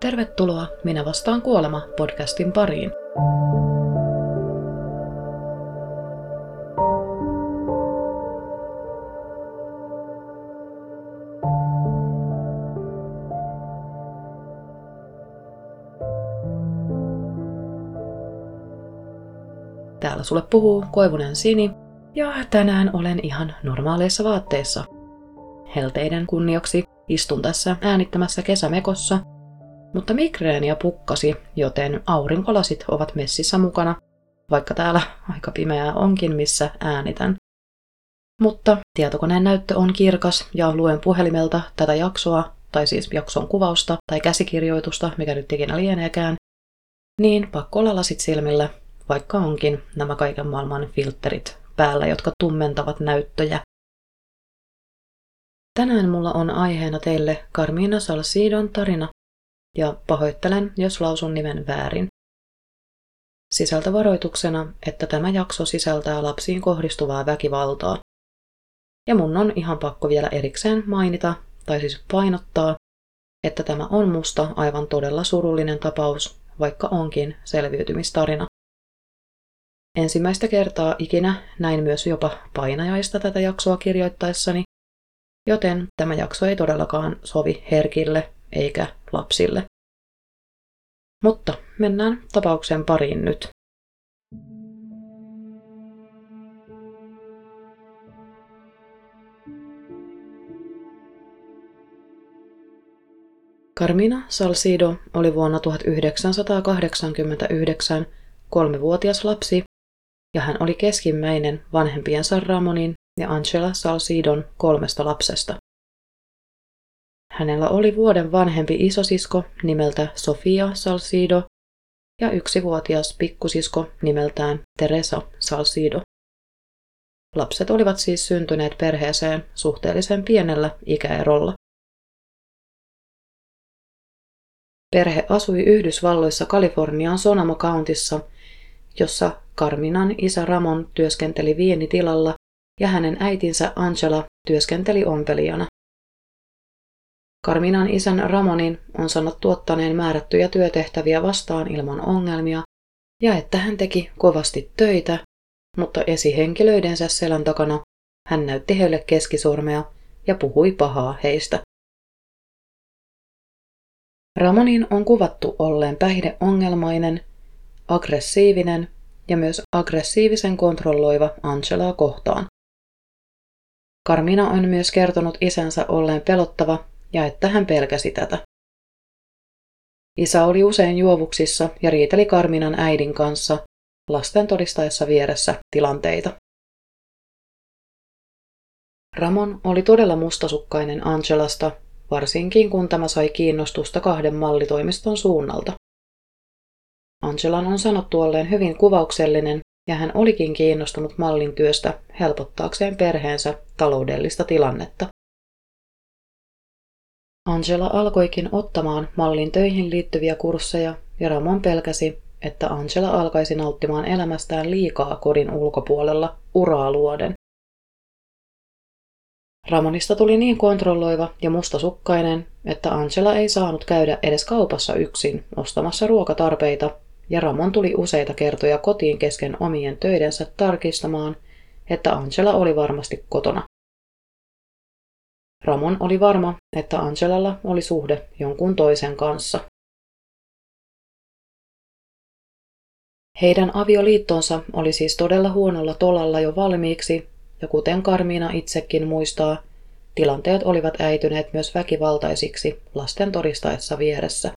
Tervetuloa Minä vastaan kuolema podcastin pariin. Täällä sulle puhuu Koivunen Sini, ja tänään olen ihan normaaleissa vaatteissa. Helteiden kunniaksi istun tässä äänittämässä kesämekossa, mutta migreeniä pukkasi, joten aurinkolasit ovat messissä mukana, vaikka täällä aika pimeää onkin, missä äänitän. Mutta tietokoneen näyttö on kirkas ja luen puhelimelta tätä jaksoa, tai siis jakson kuvausta tai käsikirjoitusta, mikä nyt ikinä lieneekään, niin pakko olla lasit silmillä, vaikka onkin nämä kaiken maailman filterit päällä, jotka tummentavat näyttöjä. Tänään mulla on aiheena teille Carmina Salsidon tarina, ja pahoittelen, jos lausun nimen väärin. Sisältövaroituksena, että tämä jakso sisältää lapsiin kohdistuvaa väkivaltaa. Ja mun on ihan pakko vielä erikseen mainita, tai siis painottaa, että tämä on musta aivan todella surullinen tapaus, vaikka onkin selviytymistarina. Ensimmäistä kertaa ikinä näin myös jopa painajaista tätä jaksoa kirjoittaessani, joten tämä jakso ei todellakaan sovi herkille eikä lapsille. Mutta mennään tapauksen pariin nyt. Carmina Salcido oli vuonna 1989 kolmevuotias lapsi, ja hän oli keskimmäinen vanhempiensa Ramonin ja Angela Salcidon kolmesta lapsesta. Hänellä oli vuoden vanhempi isosisko nimeltä Sofia Salcido ja yksivuotias pikkusisko nimeltään Teresa Salcido. Lapset olivat siis syntyneet perheeseen suhteellisen pienellä ikäerolla. Perhe asui Yhdysvalloissa Kalifornian Sonoma Countissa, jossa Carminan isä Ramon työskenteli vienitilalla ja hänen äitinsä Angela työskenteli ompelijana. Carminan isän Ramonin on sanottu ottaneen määrättyjä työtehtäviä vastaan ilman ongelmia ja että hän teki kovasti töitä, mutta esihenkilöidensä selän takana hän näytti heille keskisormea ja puhui pahaa heistä. Ramonin on kuvattu olleen päihdeongelmainen, aggressiivinen ja myös aggressiivisen kontrolloiva Angelaa kohtaan. Carmina on myös kertonut isänsä olleen pelottava ja että hän pelkäsi tätä. Isä oli usein juovuksissa ja riiteli Karminan äidin kanssa lasten todistaessa vieressä tilanteita. Ramon oli todella mustasukkainen Angelasta, varsinkin kun tämä sai kiinnostusta kahden mallitoimiston suunnalta. Angelan on sanottu olleen hyvin kuvauksellinen ja hän olikin kiinnostunut mallin työstä helpottaakseen perheensä taloudellista tilannetta. Angela alkoikin ottamaan mallin töihin liittyviä kursseja ja Ramon pelkäsi, että Angela alkaisi nauttimaan elämästään liikaa kodin ulkopuolella uraa luoden. Ramonista tuli niin kontrolloiva ja mustasukkainen, että Angela ei saanut käydä edes kaupassa yksin ostamassa ruokatarpeita, ja Ramon tuli useita kertoja kotiin kesken omien töidensä tarkistamaan, että Angela oli varmasti kotona. Ramon oli varma, että Angelalla oli suhde jonkun toisen kanssa. Heidän avioliittonsa oli siis todella huonolla tolalla jo valmiiksi, ja kuten Karmiina itsekin muistaa, tilanteet olivat äityneet myös väkivaltaisiksi lasten todistaessa vieressä.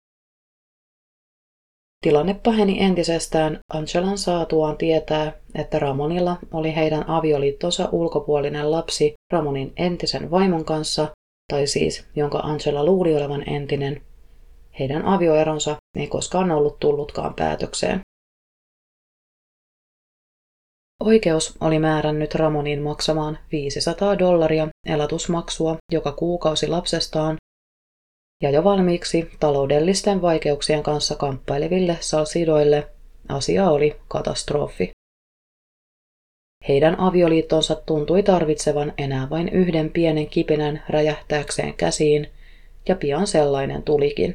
Tilanne paheni entisestään Angelan saatuaan tietää, että Ramonilla oli heidän avioliittonsa ulkopuolinen lapsi Ramonin entisen vaimon kanssa, tai siis jonka Angela luuli olevan entinen. Heidän avioeronsa ei koskaan ollut tullutkaan päätökseen. Oikeus oli määrännyt Ramonin maksamaan 500 dollaria elatusmaksua joka kuukausi lapsestaan ja jo valmiiksi taloudellisten vaikeuksien kanssa kamppaileville salsidoille asia oli katastrofi. Heidän avioliittonsa tuntui tarvitsevan enää vain yhden pienen kipinän räjähtääkseen käsiin, ja pian sellainen tulikin.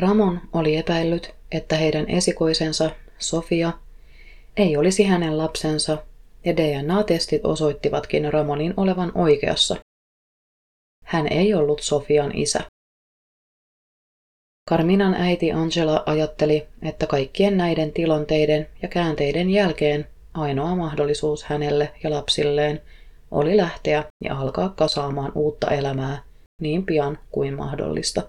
Ramon oli epäillyt, että heidän esikoisensa Sofia, ei olisi hänen lapsensa, ja DNA-testit osoittivatkin Ramonin olevan oikeassa. Hän ei ollut Sofian isä. Carminan äiti Angela ajatteli, että kaikkien näiden tilanteiden ja käänteiden jälkeen ainoa mahdollisuus hänelle ja lapsilleen oli lähteä ja alkaa kasaamaan uutta elämää niin pian kuin mahdollista.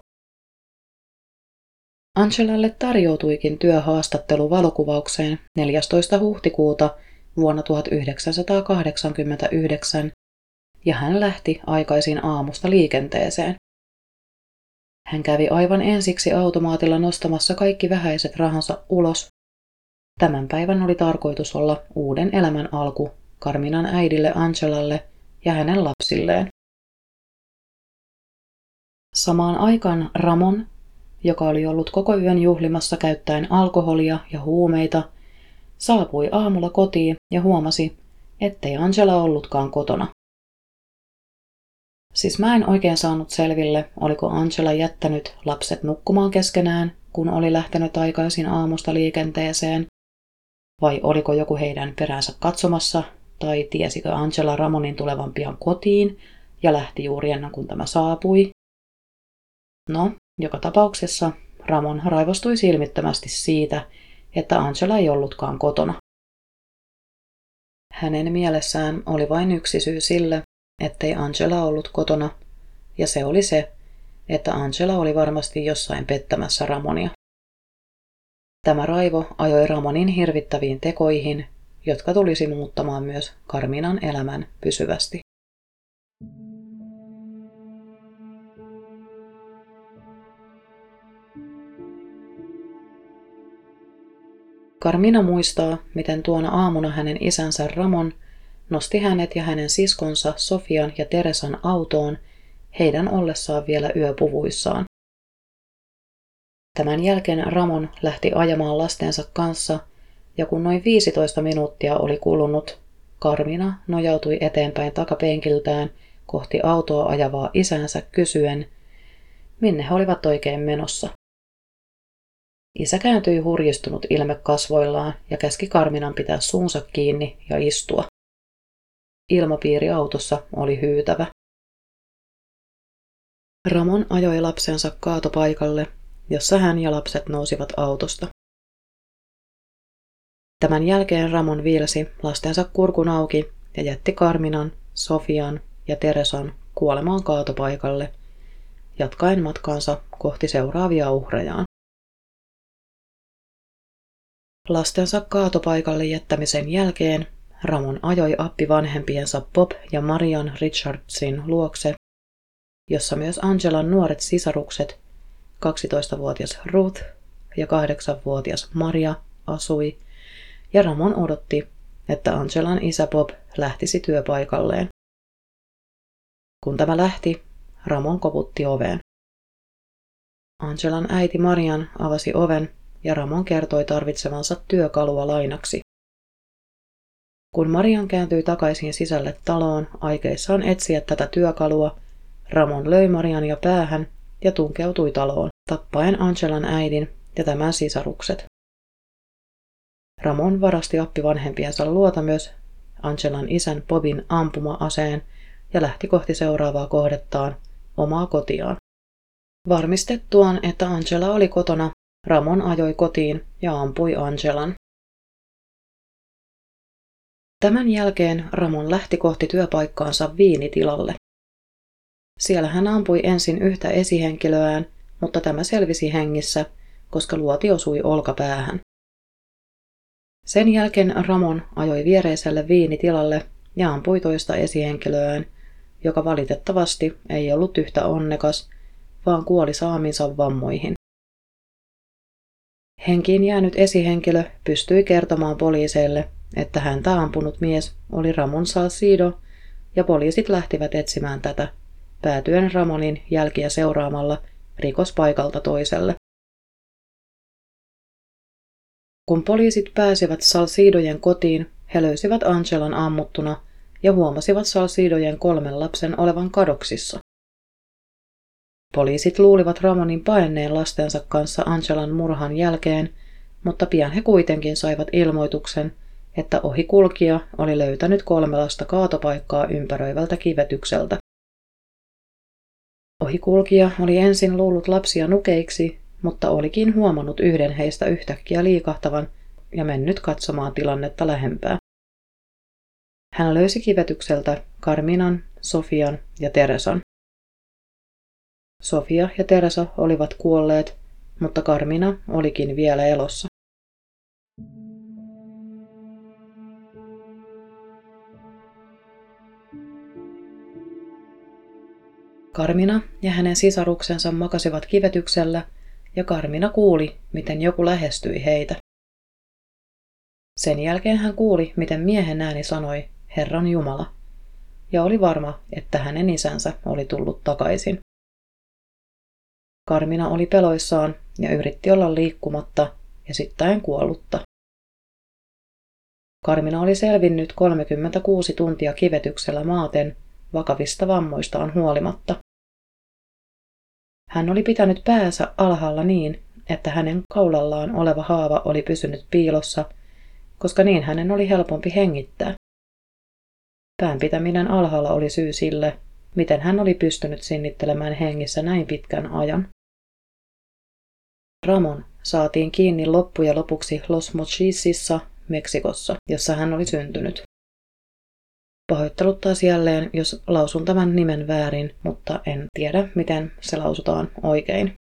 Angelalle tarjoutuikin työhaastattelu valokuvaukseen 14. huhtikuuta vuonna 1989 ja hän lähti aikaisin aamusta liikenteeseen. Hän kävi aivan ensiksi automaatilla nostamassa kaikki vähäiset rahansa ulos. Tämän päivän oli tarkoitus olla uuden elämän alku Karminan äidille Angelalle ja hänen lapsilleen. Samaan aikaan Ramon, joka oli ollut koko yön juhlimassa käyttäen alkoholia ja huumeita, saapui aamulla kotiin ja huomasi, ettei Angela ollutkaan kotona. Siis mä en oikein saanut selville, oliko Angela jättänyt lapset nukkumaan keskenään, kun oli lähtenyt aikaisin aamusta liikenteeseen, vai oliko joku heidän peränsä katsomassa, tai tiesikö Angela Ramonin tulevan pian kotiin ja lähti juuri ennen kuin tämä saapui. No, joka tapauksessa Ramon raivostui silmittömästi siitä, että Angela ei ollutkaan kotona. Hänen mielessään oli vain yksi syy sille, ettei Angela ollut kotona, ja se oli se, että Angela oli varmasti jossain pettämässä Ramonia. Tämä raivo ajoi Ramonin hirvittäviin tekoihin, jotka tulisi muuttamaan myös Karminan elämän pysyvästi. Karmina muistaa, miten tuona aamuna hänen isänsä Ramon nosti hänet ja hänen siskonsa Sofian ja Teresan autoon heidän ollessaan vielä yöpuvuissaan. Tämän jälkeen Ramon lähti ajamaan lastensa kanssa, ja kun noin 15 minuuttia oli kulunut, Karmina nojautui eteenpäin takapenkiltään kohti autoa ajavaa isänsä kysyen, minne he olivat oikein menossa. Isä kääntyi hurjistunut ilme kasvoillaan ja käski Karminan pitää suunsa kiinni ja istua. Ilmapiiri autossa oli hyytävä. Ramon ajoi lapsensa kaatopaikalle, jossa hän ja lapset nousivat autosta. Tämän jälkeen Ramon viilsi lastensa kurkun auki ja jätti Karminan, Sofian ja Teresan kuolemaan kaatopaikalle, jatkaen matkaansa kohti seuraavia uhrejaan. Lastensa kaatopaikalle jättämisen jälkeen Ramon ajoi appi vanhempiensa Bob ja Marian Richardsin luokse, jossa myös Angelan nuoret sisarukset, 12-vuotias Ruth ja 8-vuotias Maria, asui, ja Ramon odotti, että Angelan isä Bob lähtisi työpaikalleen. Kun tämä lähti, Ramon koputti oveen. Angelan äiti Marian avasi oven ja Ramon kertoi tarvitsevansa työkalua lainaksi. Kun Marian kääntyi takaisin sisälle taloon aikeissaan etsiä tätä työkalua, Ramon löi Mariania päähän ja tunkeutui taloon, tappaen Angelan äidin ja tämän sisarukset. Ramon varasti appivanhempiensa luota myös Angelan isän Bobin ampuma-aseen ja lähti kohti seuraavaa kohdettaan, omaa kotiaan. Varmistettuaan, että Angela oli kotona, Ramon ajoi kotiin ja ampui Angelan. Tämän jälkeen Ramon lähti kohti työpaikkaansa viinitilalle. Siellä hän ampui ensin yhtä esihenkilöään, mutta tämä selvisi hengissä, koska luoti osui olkapäähän. Sen jälkeen Ramon ajoi viereiselle viinitilalle ja ampui toista esihenkilöään, joka valitettavasti ei ollut yhtä onnekas, vaan kuoli saaminsa vammoihin. Henkiin jäänyt esihenkilö pystyi kertomaan poliiseille, että häntä ampunut mies oli Ramon Salcido, ja poliisit lähtivät etsimään tätä, päätyen Ramonin jälkiä seuraamalla rikospaikalta toiselle. Kun poliisit pääsivät Salcidojen kotiin, he löysivät Angelan ammuttuna ja huomasivat Salcidojen kolmen lapsen olevan kadoksissa. Poliisit luulivat Ramonin paenneen lastensa kanssa Angelan murhan jälkeen, mutta pian he kuitenkin saivat ilmoituksen, että ohikulkija oli löytänyt kolme lasta kaatopaikkaa ympäröivältä kivetykseltä. Ohikulkija oli ensin luullut lapsia nukeiksi, mutta olikin huomannut yhden heistä yhtäkkiä liikahtavan ja mennyt katsomaan tilannetta lähempää. Hän löysi kivetykseltä Carminan, Sofian ja Teresan. Sofia ja Teresa olivat kuolleet, mutta Carmina olikin vielä elossa. Karmina ja hänen sisaruksensa makasivat kivetyksellä, ja Karmina kuuli, miten joku lähestyi heitä. Sen jälkeen hän kuuli, miten miehen ääni sanoi, Herran Jumala, ja oli varma, että hänen isänsä oli tullut takaisin. Karmina oli peloissaan ja yritti olla liikkumatta ja sitten kuollutta. Karmina oli selvinnyt 36 tuntia kivetyksellä maaten vakavista vammoistaan huolimatta. Hän oli pitänyt päänsä alhaalla niin, että hänen kaulallaan oleva haava oli pysynyt piilossa, koska niin hänen oli helpompi hengittää. Pään pitäminen alhaalla oli syy sille, miten hän oli pystynyt sinnittelemään hengissä näin pitkän ajan. Ramon saatiin kiinni loppujen lopuksi Los Mochisissa, Meksikossa, jossa hän oli syntynyt. Pahoittelut taas jälleen, jos lausun tämän nimen väärin, mutta en tiedä, miten se lausutaan oikein.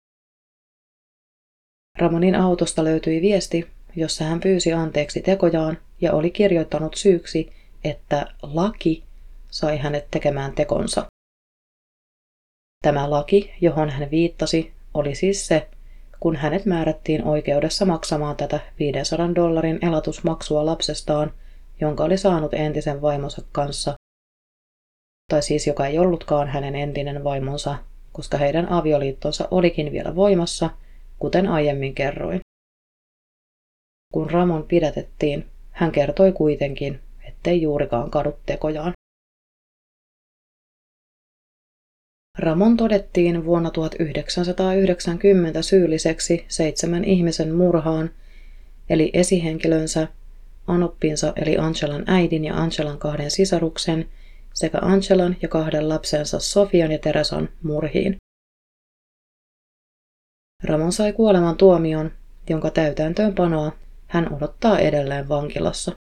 Ramonin autosta löytyi viesti, jossa hän pyysi anteeksi tekojaan ja oli kirjoittanut syyksi, että laki sai hänet tekemään tekonsa. Tämä laki, johon hän viittasi, oli siis se, kun hänet määrättiin oikeudessa maksamaan tätä 500 dollarin elatusmaksua lapsestaan, jonka oli saanut entisen vaimonsa kanssa, tai siis joka ei ollutkaan hänen entinen vaimonsa, koska heidän avioliittonsa olikin vielä voimassa, kuten aiemmin kerroin. Kun Ramon pidätettiin, hän kertoi kuitenkin, ettei juurikaan kadu tekojaan. Ramon todettiin vuonna 1990 syylliseksi seitsemän ihmisen murhaan, eli esihenkilönsä, Anoppinsa eli Angelan äidin ja Angelan kahden sisaruksen sekä Angelan ja kahden lapsensa Sofian ja Teresan murhiin. Ramon sai kuoleman tuomion, jonka täytäntöönpanoa hän odottaa edelleen vankilassa.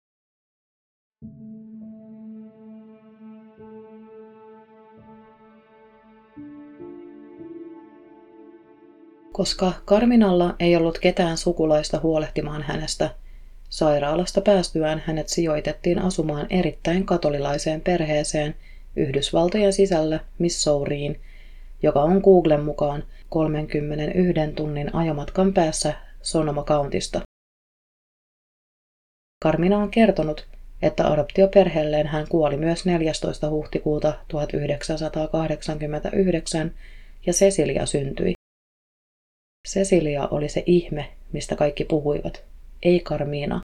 Koska Karminalla ei ollut ketään sukulaista huolehtimaan hänestä, sairaalasta päästyään hänet sijoitettiin asumaan erittäin katolilaiseen perheeseen Yhdysvaltojen sisällä Missouriin, joka on Googlen mukaan 31 tunnin ajomatkan päässä Sonoma Countista. Karmina on kertonut, että adoptioperheelleen hän kuoli myös 14. huhtikuuta 1989 ja Cecilia syntyi. Cecilia oli se ihme, mistä kaikki puhuivat, ei Karmiina.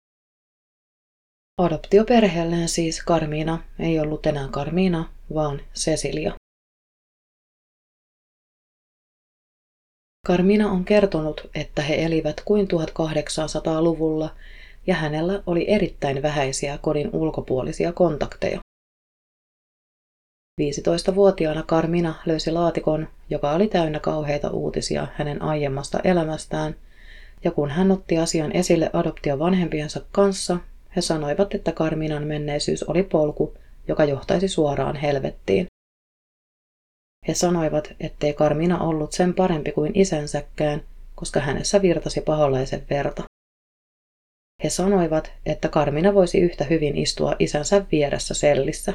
Adoptioperheelleen siis Karmiina ei ollut enää Karmiina, vaan Cecilia. Karmina on kertonut, että he elivät kuin 1800-luvulla ja hänellä oli erittäin vähäisiä kodin ulkopuolisia kontakteja. 15-vuotiaana Carmina löysi laatikon, joka oli täynnä kauheita uutisia hänen aiemmasta elämästään, ja kun hän otti asian esille adoptiovanhempiensa kanssa, he sanoivat, että Carminan menneisyys oli polku, joka johtaisi suoraan helvettiin. He sanoivat, ettei Carmina ollut sen parempi kuin isänsäkään, koska hänessä virtasi paholaisen verta. He sanoivat, että Carmina voisi yhtä hyvin istua isänsä vieressä sellissä.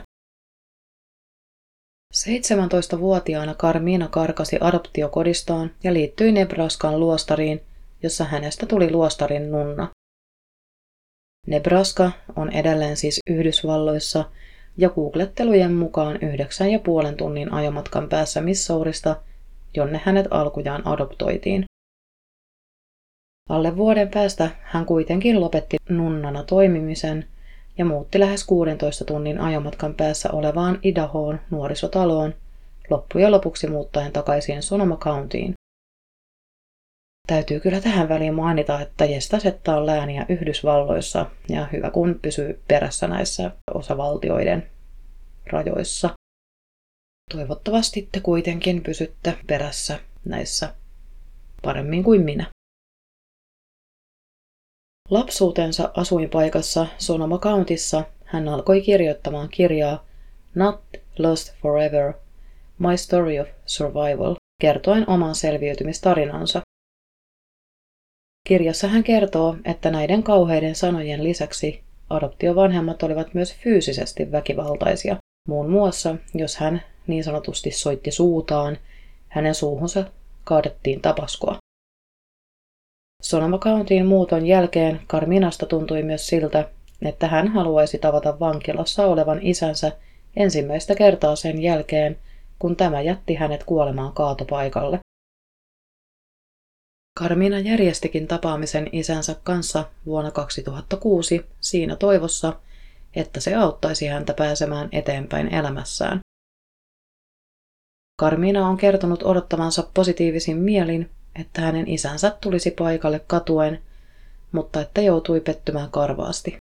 17-vuotiaana Carmina karkasi adoptiokodistaan ja liittyi Nebraskan luostariin, jossa hänestä tuli luostarin nunna. Nebraska on edelleen siis Yhdysvalloissa ja googlettelujen mukaan yhdeksän ja puolen tunnin ajomatkan päässä Missourista, jonne hänet alkujaan adoptoitiin. Alle vuoden päästä hän kuitenkin lopetti nunnana toimimisen – ja muutti lähes 16 tunnin ajomatkan päässä olevaan Idahoon nuorisotaloon, loppujen lopuksi muuttaen takaisin Sonoma Countiin. Täytyy kyllä tähän väliin mainita, että Jestasetta on lääniä Yhdysvalloissa ja hyvä kun pysyy perässä näissä osavaltioiden rajoissa. Toivottavasti te kuitenkin pysytte perässä näissä paremmin kuin minä. Lapsuutensa asuinpaikassa Sonoma Countissa hän alkoi kirjoittamaan kirjaa Not Lost Forever, My Story of Survival, kertoen oman selviytymistarinansa. Kirjassa hän kertoo, että näiden kauheiden sanojen lisäksi adoptiovanhemmat olivat myös fyysisesti väkivaltaisia. Muun muassa, jos hän niin sanotusti soitti suutaan, hänen suuhunsa kaadettiin tapaskoa. Sonoma Countiin muuton jälkeen Carminasta tuntui myös siltä, että hän haluaisi tavata vankilassa olevan isänsä ensimmäistä kertaa sen jälkeen, kun tämä jätti hänet kuolemaan kaatopaikalle. Carmina järjestikin tapaamisen isänsä kanssa vuonna 2006 siinä toivossa, että se auttaisi häntä pääsemään eteenpäin elämässään. Carmina on kertonut odottavansa positiivisin mielin, että hänen isänsä tulisi paikalle katuen, mutta että joutui pettymään karvaasti.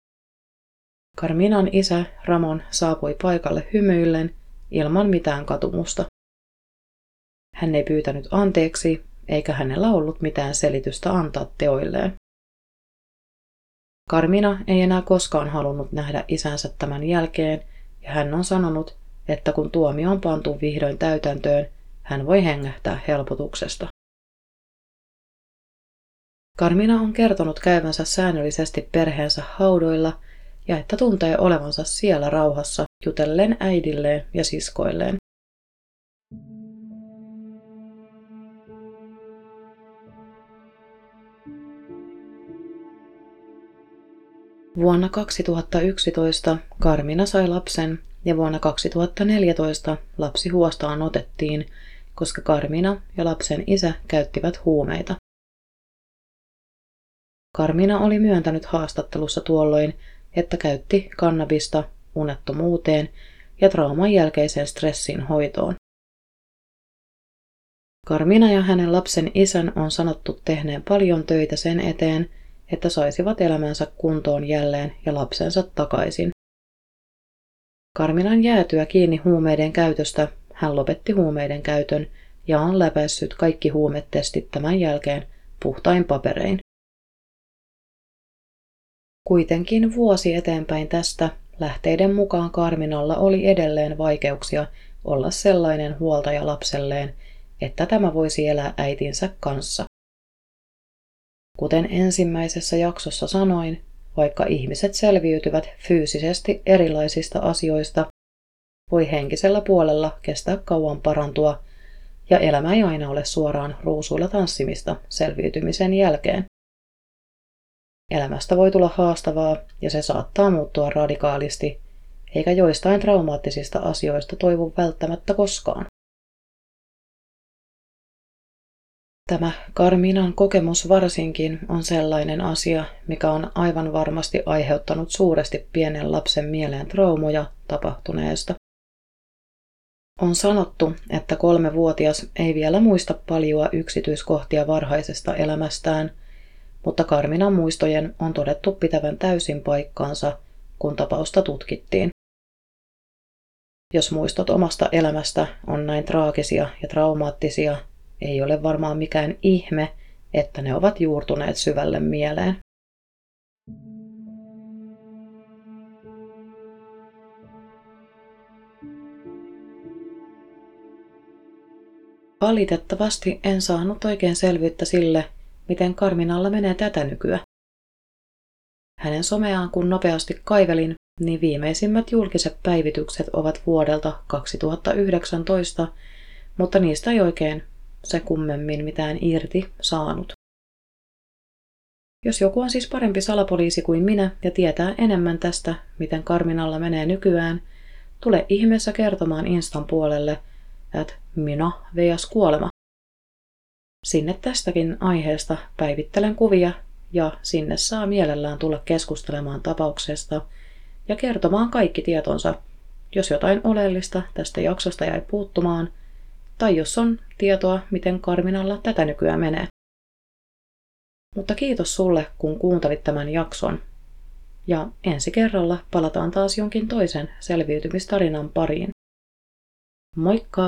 Carminan isä Ramon saapui paikalle hymyillen ilman mitään katumusta. Hän ei pyytänyt anteeksi, eikä hänellä ollut mitään selitystä antaa teoilleen. Carmina ei enää koskaan halunnut nähdä isänsä tämän jälkeen, ja hän on sanonut, että kun tuomio on pantu vihdoin täytäntöön, hän voi hengähtää helpotuksesta. Carmina on kertonut käyvänsä säännöllisesti perheensä haudoilla ja että tuntee olevansa siellä rauhassa jutellen äidilleen ja siskoilleen. Vuonna 2011 Karmina sai lapsen ja vuonna 2014 lapsi huostaan otettiin, koska Karmina ja lapsen isä käyttivät huumeita. Karmina oli myöntänyt haastattelussa tuolloin, että käytti kannabista unettomuuteen ja trauman jälkeiseen stressin hoitoon. Karmina ja hänen lapsen isän on sanottu tehneen paljon töitä sen eteen, että saisivat elämänsä kuntoon jälleen ja lapsensa takaisin. Karminan jäätyä kiinni huumeiden käytöstä hän lopetti huumeiden käytön ja on läpäissyt kaikki huumetestit tämän jälkeen puhtain paperein. Kuitenkin vuosi eteenpäin tästä lähteiden mukaan Karminalla oli edelleen vaikeuksia olla sellainen huoltaja lapselleen, että tämä voisi elää äitinsä kanssa. Kuten ensimmäisessä jaksossa sanoin, vaikka ihmiset selviytyvät fyysisesti erilaisista asioista, voi henkisellä puolella kestää kauan parantua, ja elämä ei aina ole suoraan ruusuilla tanssimista selviytymisen jälkeen. Elämästä voi tulla haastavaa ja se saattaa muuttua radikaalisti, eikä joistain traumaattisista asioista toivu välttämättä koskaan. Tämä Karminan kokemus varsinkin on sellainen asia, mikä on aivan varmasti aiheuttanut suuresti pienen lapsen mieleen traumoja tapahtuneesta. On sanottu, että kolmevuotias ei vielä muista paljoa yksityiskohtia varhaisesta elämästään – mutta Karminan muistojen on todettu pitävän täysin paikkaansa, kun tapausta tutkittiin. Jos muistot omasta elämästä on näin traagisia ja traumaattisia, ei ole varmaan mikään ihme, että ne ovat juurtuneet syvälle mieleen. Valitettavasti en saanut oikein selvyyttä sille, miten Karminalla menee tätä nykyä. Hänen someaan kun nopeasti kaivelin, niin viimeisimmät julkiset päivitykset ovat vuodelta 2019, mutta niistä ei oikein se kummemmin mitään irti saanut. Jos joku on siis parempi salapoliisi kuin minä ja tietää enemmän tästä, miten Karminalla menee nykyään, tule ihmeessä kertomaan Instan puolelle, että minä vs. kuolema. Sinne tästäkin aiheesta päivittelen kuvia ja sinne saa mielellään tulla keskustelemaan tapauksesta ja kertomaan kaikki tietonsa. Jos jotain oleellista tästä jaksosta jäi puuttumaan, tai jos on tietoa, miten Karminalla tätä nykyään menee. Mutta kiitos sulle, kun kuuntelit tämän jakson. Ja ensi kerralla palataan taas jonkin toisen selviytymistarinan pariin. Moikka!